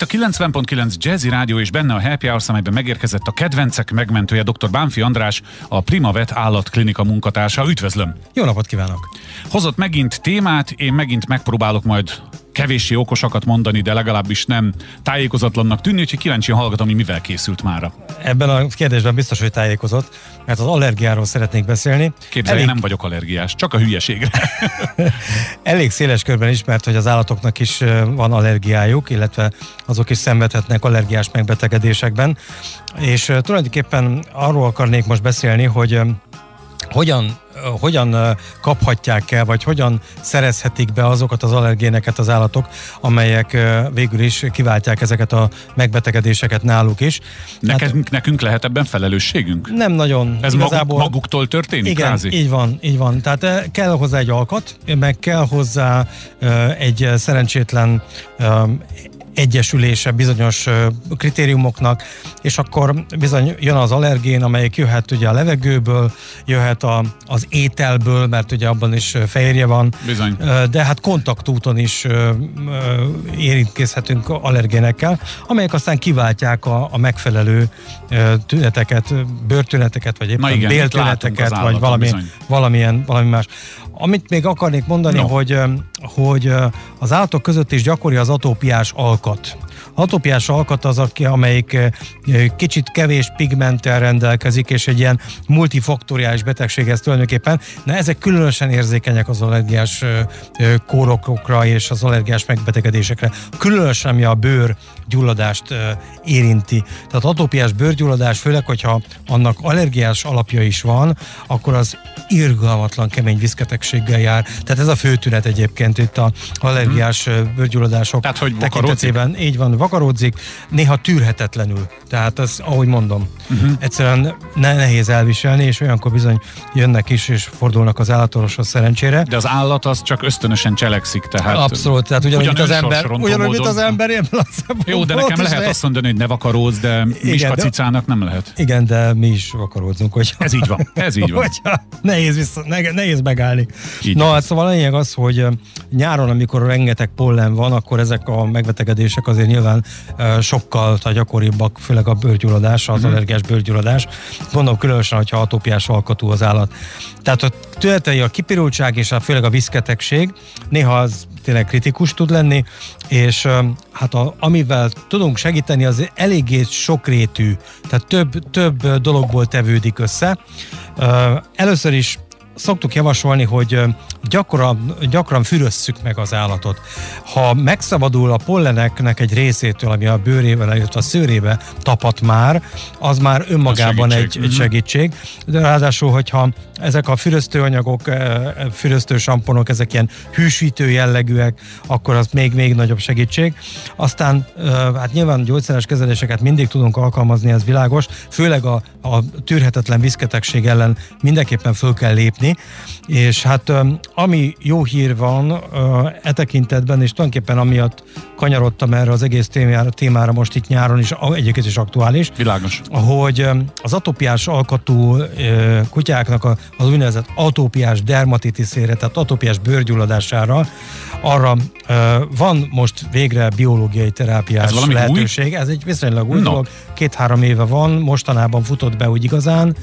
Itt a 90.9 Jazzy Rádió és benne a Happy Hours, amelyben megérkezett a kedvencek megmentője dr. Bánfi András, a Primavet állatklinika munkatársa. Üdvözlöm! Jó napot kívánok! Hozott megint témát, én megint megpróbálok majd kevéssé okosakat mondani, de legalábbis nem tájékozatlannak tűnni, úgyhogy kíváncsian hallgatom, hogy mivel készült mára. Ebben a kérdésben biztos, hogy tájékozott, mert az allergiáról szeretnék beszélni. Képzelj, Elég... nem vagyok allergiás, csak a hülyeségre. Elég széles körben ismert, hogy az állatoknak is van allergiájuk, illetve azok is szenvedhetnek allergiás megbetegedésekben. És tulajdonképpen arról akarnék most beszélni, hogy hogyan hogyan kaphatják el, vagy hogyan szerezhetik be azokat az allergéneket az állatok, amelyek végül is kiváltják ezeket a megbetegedéseket náluk is. Neked, hát, nekünk lehet ebben felelősségünk? Nem nagyon. Ez igazából, maguktól történik? Igen, rázi? így van, így van. Tehát kell hozzá egy alkat, meg kell hozzá egy szerencsétlen egyesülése bizonyos kritériumoknak, és akkor bizony jön az allergén, amelyik jöhet ugye a levegőből, jöhet a, az ételből, mert ugye abban is fehérje van, Bizony. de hát kontaktúton is érintkezhetünk allergénekkel, amelyek aztán kiváltják a, a megfelelő tüneteket, bőrtüneteket, vagy éppen igen, béltüneteket, vagy valami, valamilyen, valami más. Amit még akarnék mondani, no. hogy, hogy az állatok között is gyakori az atópiás alkat. Atópiás alkat az, amelyik kicsit kevés pigmenttel rendelkezik, és egy ilyen multifaktoriális betegség ez tulajdonképpen. Na, ezek különösen érzékenyek az allergiás kórokokra és az allergiás megbetegedésekre. Különösen, ami a bőr gyulladást érinti. Tehát atópiás bőrgyulladás, főleg, hogyha annak allergiás alapja is van, akkor az irgalmatlan kemény viszketegséggel jár. Tehát ez a fő tünet egyébként itt a allergiás hmm. bőrgyulladások Tehát, hogy tekintetében. Így van, vakaródzik, néha tűrhetetlenül. Tehát ez, ahogy mondom, uh-huh. egyszerűen ne, nehéz elviselni, és olyankor bizony jönnek is, és fordulnak az állatorvoshoz szerencsére. De az állat az csak ösztönösen cselekszik, tehát... Abszolút, tehát ugyanúgy, ugyan mint az ember, ugyanúgy, mint az ember, Jó, de nekem lehet azt mondani, hogy ne vakarózz, de miskacicának nem lehet. Igen, de mi is vakaródzunk, hogy... Ez így van, ez így van. Hogyha nehéz, vissza, nehéz megállni. Így Na, hát szóval a lényeg az, hogy nyáron, amikor rengeteg pollen van, akkor ezek a megbetegedések azért nyilván sokkal gyakoribbak, főleg a bőrgyulladás, az mm-hmm. allergiás bőrgyulladás. Mondom különösen, hogyha atópiás alkatú az állat. Tehát a tünetei a kipirultság és a, főleg a viszketegség, néha az tényleg kritikus tud lenni, és hát a, amivel tudunk segíteni, az eléggé sokrétű, tehát több, több dologból tevődik össze. Először is szoktuk javasolni, hogy gyakran, gyakran fürösszük meg az állatot. Ha megszabadul a polleneknek egy részétől, ami a bőrével, illetve a szőrébe tapat már, az már önmagában segítség. egy, egy mhm. segítség. De ráadásul, hogyha ezek a füröztőanyagok, füröztő samponok, ezek ilyen hűsítő jellegűek, akkor az még, még nagyobb segítség. Aztán hát nyilván gyógyszeres kezeléseket mindig tudunk alkalmazni, ez világos, főleg a, a tűrhetetlen viszketegség ellen mindenképpen föl kell lépni, és hát ami jó hír van e tekintetben, és tulajdonképpen amiatt kanyarodtam erre az egész témára, témára most itt nyáron is, egyébként is aktuális. Világos. Hogy az atópiás alkatú kutyáknak az úgynevezett atópiás dermatitiszére, tehát atópiás bőrgyulladására, arra van most végre biológiai terápiás ez lehetőség. Új? Ez egy viszonylag új no. dolog. Két-három éve van, mostanában futott be úgy igazán,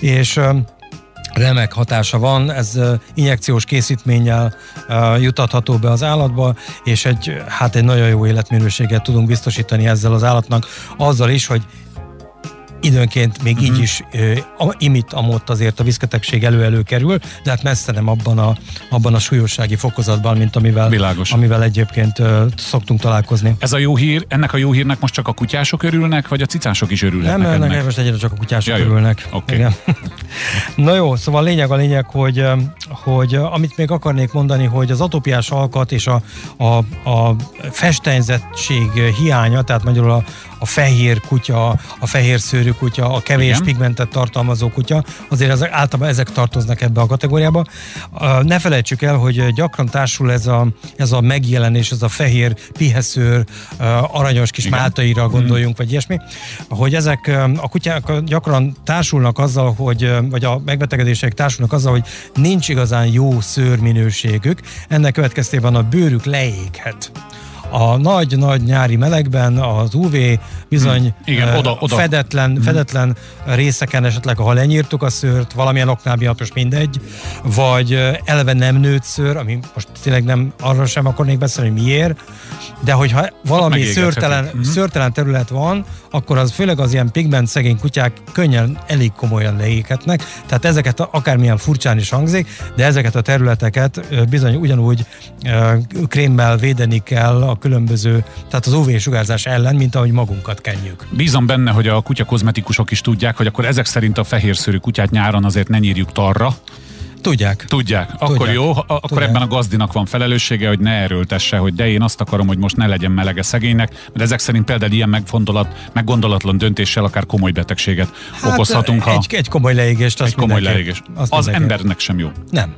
és remek hatása van, ez injekciós készítménnyel jutatható be az állatba, és egy, hát egy nagyon jó életminőséget tudunk biztosítani ezzel az állatnak, azzal is, hogy időnként még uh-huh. így mhm. is uh, imit amott azért a viszketegség elő-elő kerül, de hát messze nem abban a, abban a súlyossági fokozatban, mint amivel, Világos. amivel egyébként uh, szoktunk találkozni. Ez a jó hír, ennek a jó hírnek most csak a kutyások örülnek, vagy a cicások is örülnek? Nem, ennek most egyre csak a kutyások ja, örülnek. Okay. Igen. Na jó, szóval lényeg a lényeg, hogy, hogy amit még akarnék mondani, hogy az atópiás alkat és a, a, a festenyzettség hiánya, tehát magyarul a, a fehér kutya, a fehér szőrű kutya, a kevés Igen. pigmentet tartalmazó kutya, azért ezek, általában ezek tartoznak ebbe a kategóriába. Ne felejtsük el, hogy gyakran társul ez a, ez a megjelenés, ez a fehér piheszőr, aranyos kis Igen. máltaira mhm. gondoljunk, mm. vagy ilyesmi, hogy ezek a kutyák gyakran társulnak azzal, hogy, vagy a megbetegedések társulnak azzal, hogy nincs igazán jó szőrminőségük, ennek következtében a bőrük leéghet a nagy-nagy nyári melegben az UV bizony hmm. Igen, oda, oda. fedetlen, hmm. fedetlen részeken esetleg, ha lenyírtuk a szőrt, valamilyen oknál miatt most mindegy, vagy eleve nem nőtt szőr, ami most tényleg nem arra sem akarnék beszélni, hogy miért, de hogyha valami szőrtelen, hmm. szőrtelen terület van, akkor az főleg az ilyen pigment szegény kutyák könnyen elég komolyan leégetnek, tehát ezeket akármilyen furcsán is hangzik, de ezeket a területeket bizony ugyanúgy krémmel védeni kell a különböző, tehát az UV-sugárzás ellen, mint ahogy magunkat kenjük. Bízom benne, hogy a kutyakozmetikusok is tudják, hogy akkor ezek szerint a fehérszőrű kutyát nyáron azért ne nyírjuk tarra, Tudják. Tudják. Akkor Tudják. jó, akkor Tudják. ebben a gazdinak van felelőssége, hogy ne erőltesse, hogy de én azt akarom, hogy most ne legyen melege szegénynek, mert ezek szerint például ilyen megfondolat, meggondolatlan döntéssel akár komoly betegséget hát, okozhatunk. Ha egy, egy komoly leégést, egy komoly leégést. Az mindenki. embernek sem jó. Nem.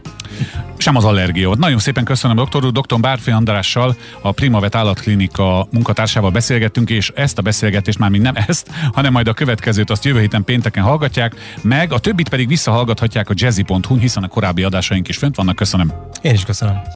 Sem az allergia. Nagyon szépen köszönöm, doktor úr. Dr. Bárfi Andrással, a Primavet állatklinika munkatársával beszélgettünk, és ezt a beszélgetést már még nem ezt, hanem majd a következőt azt jövő héten pénteken hallgatják, meg a többit pedig visszahallgathatják a jazzy.hu, hiszen a korábbi adásaink is fönt vannak. Köszönöm. Én is köszönöm.